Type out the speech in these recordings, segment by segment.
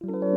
Why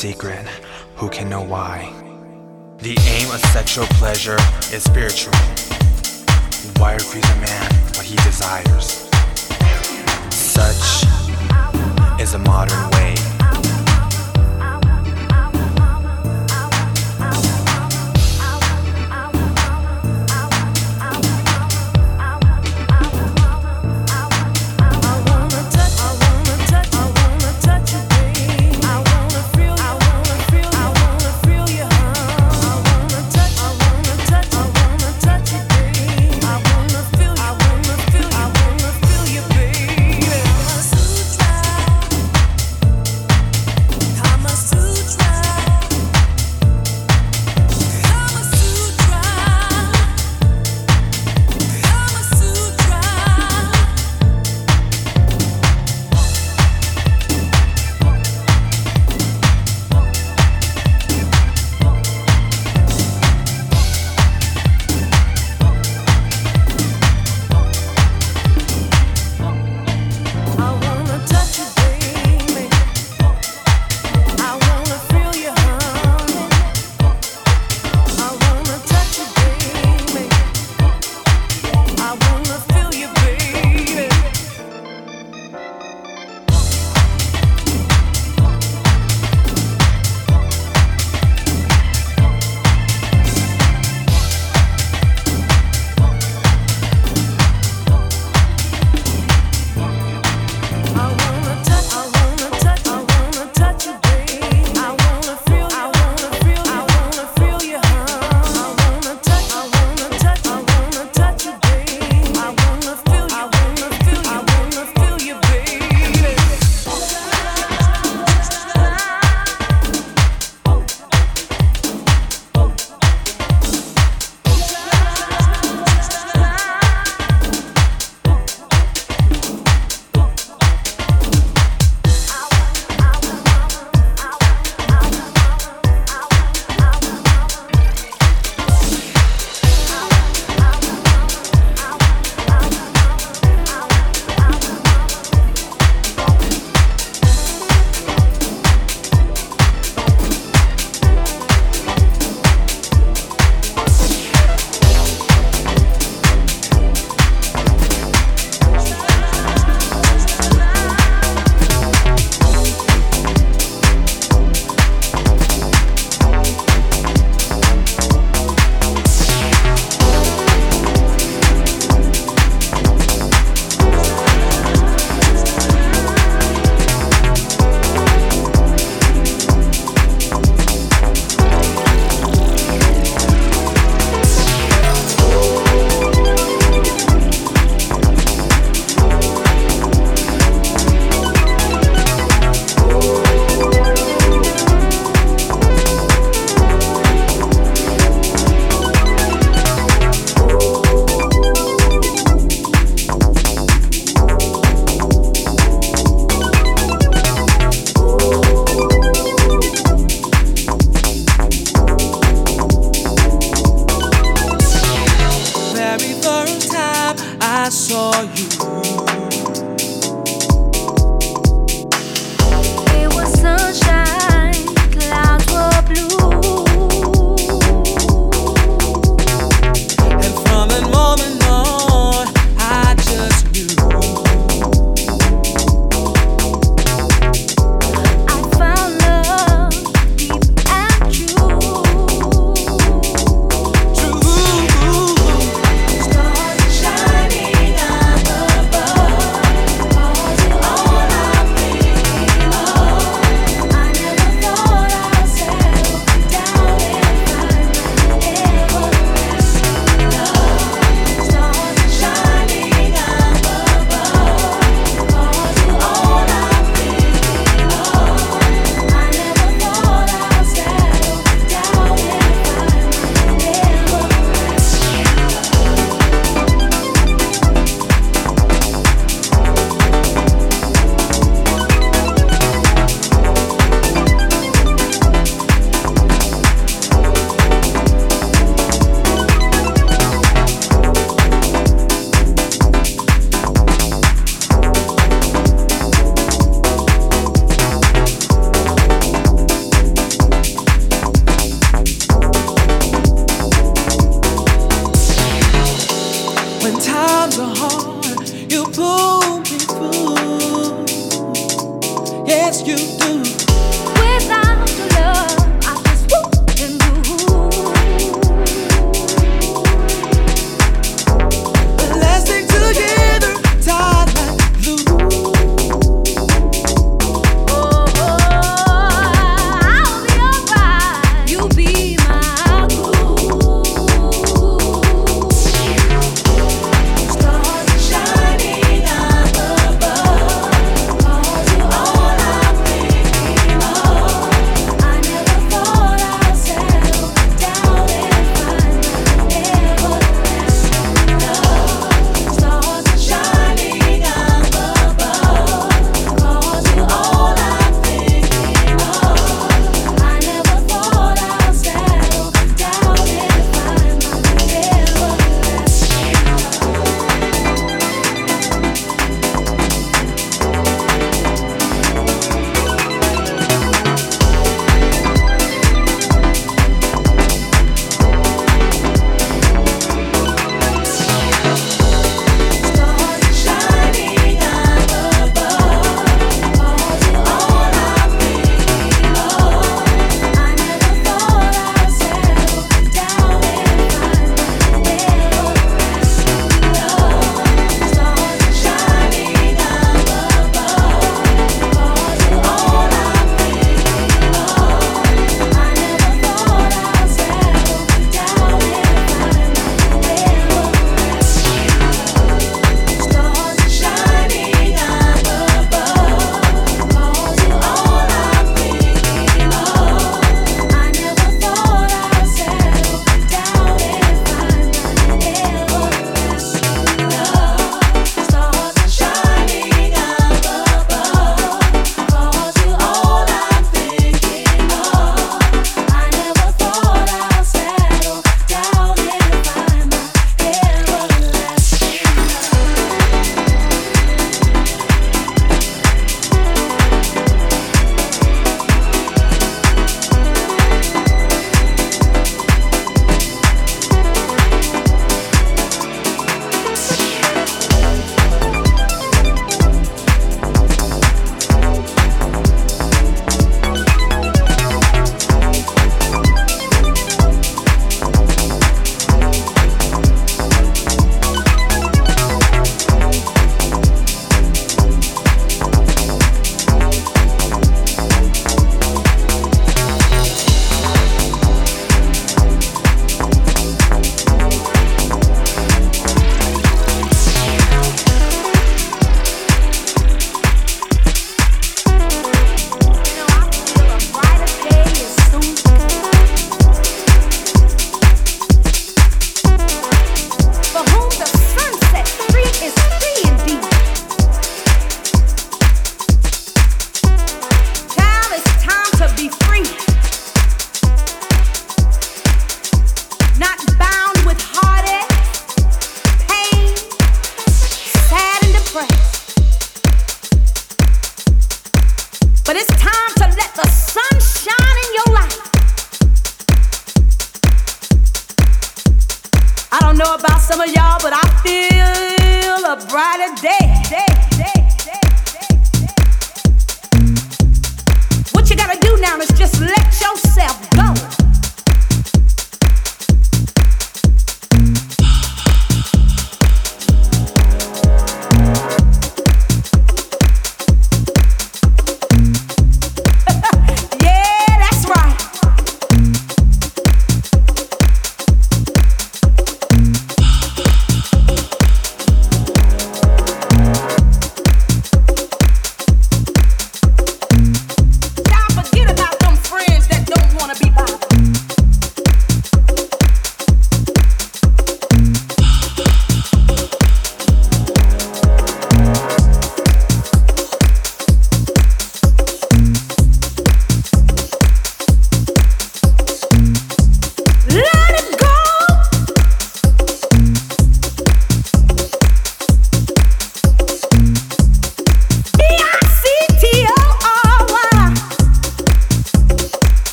secret,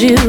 you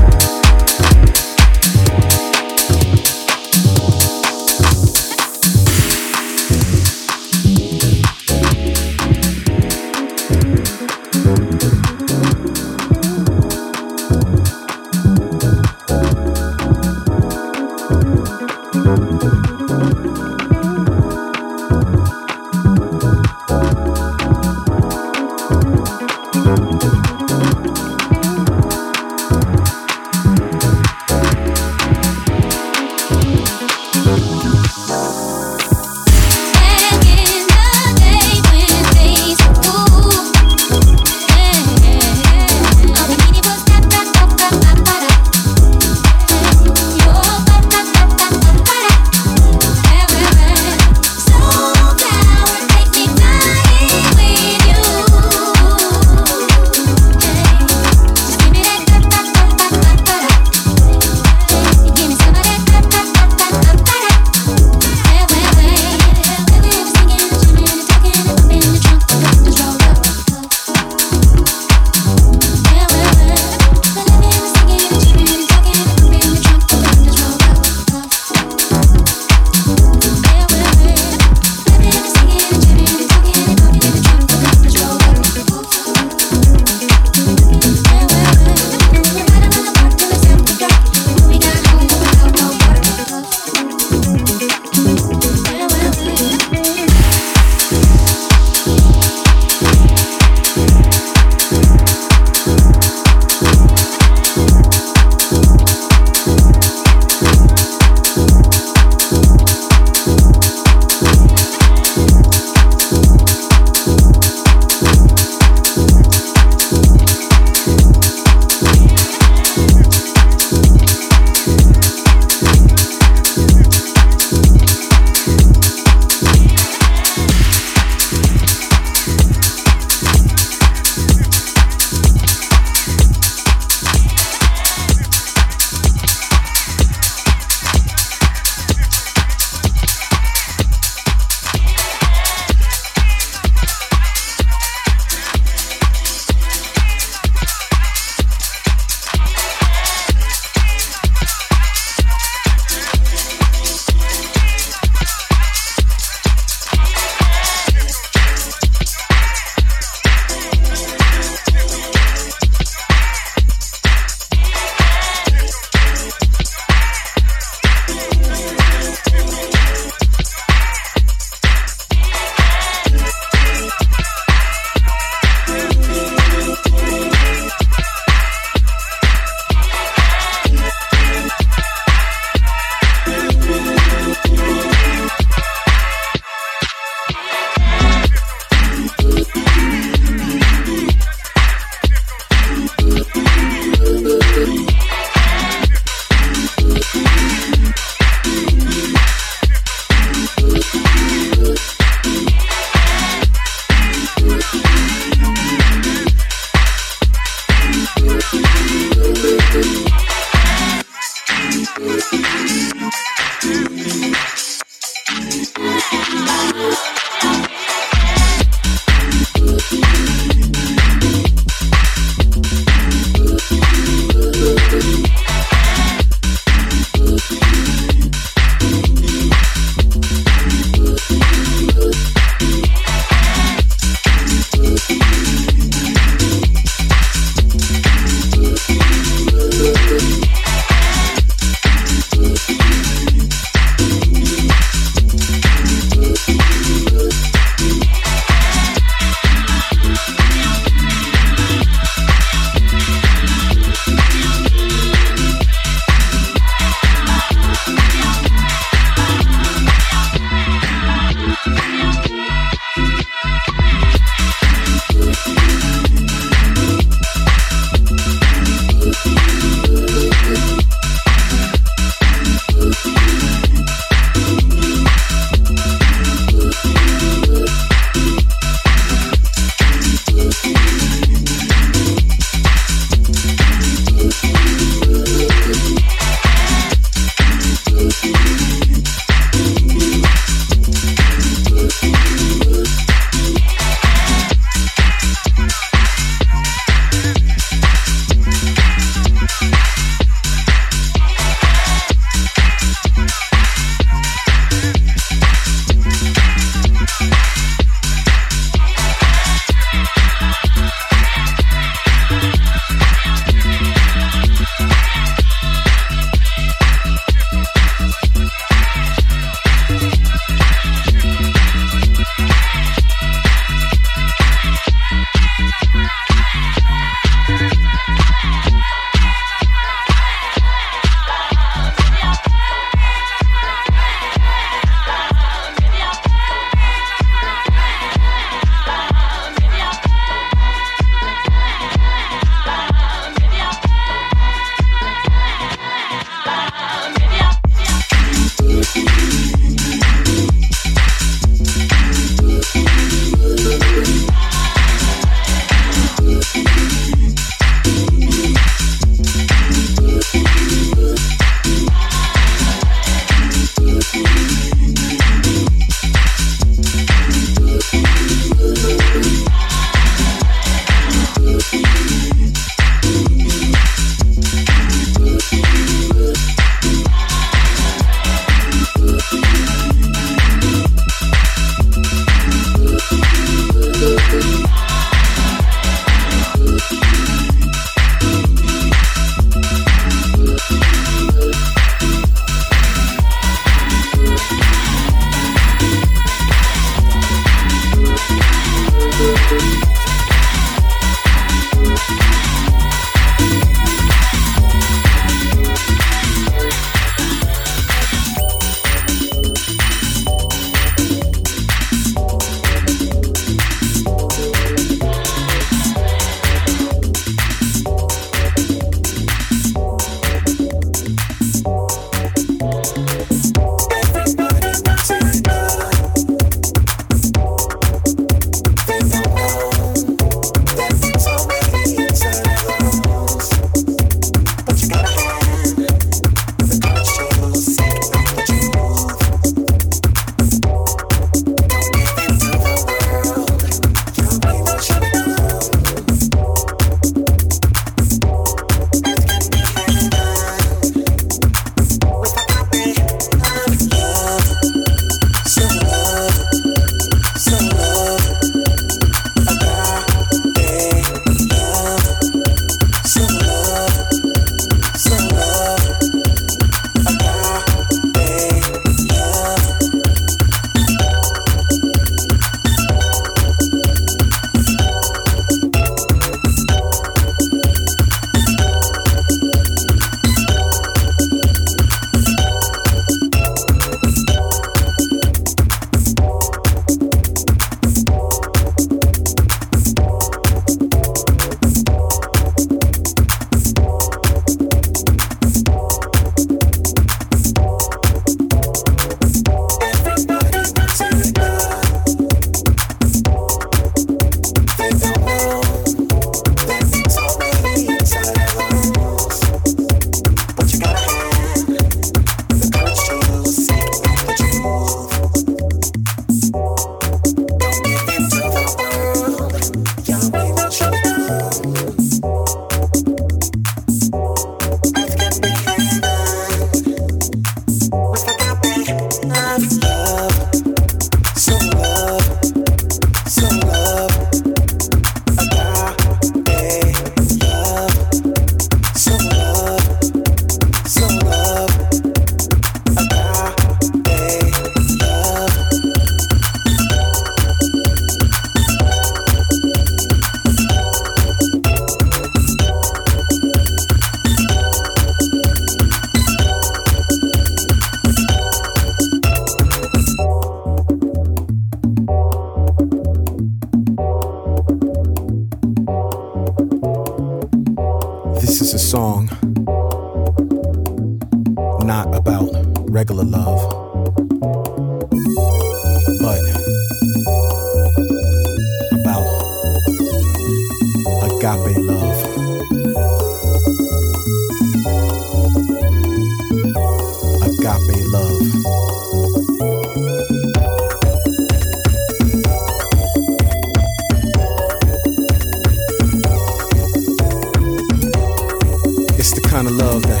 kind of love that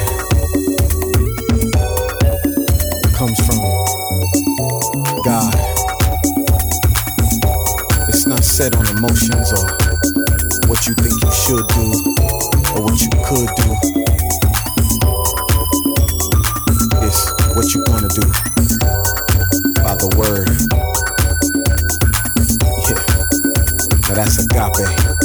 comes from God. It's not set on emotions or what you think you should do or what you could do. It's what you gonna do by the word. Yeah, now that's agape.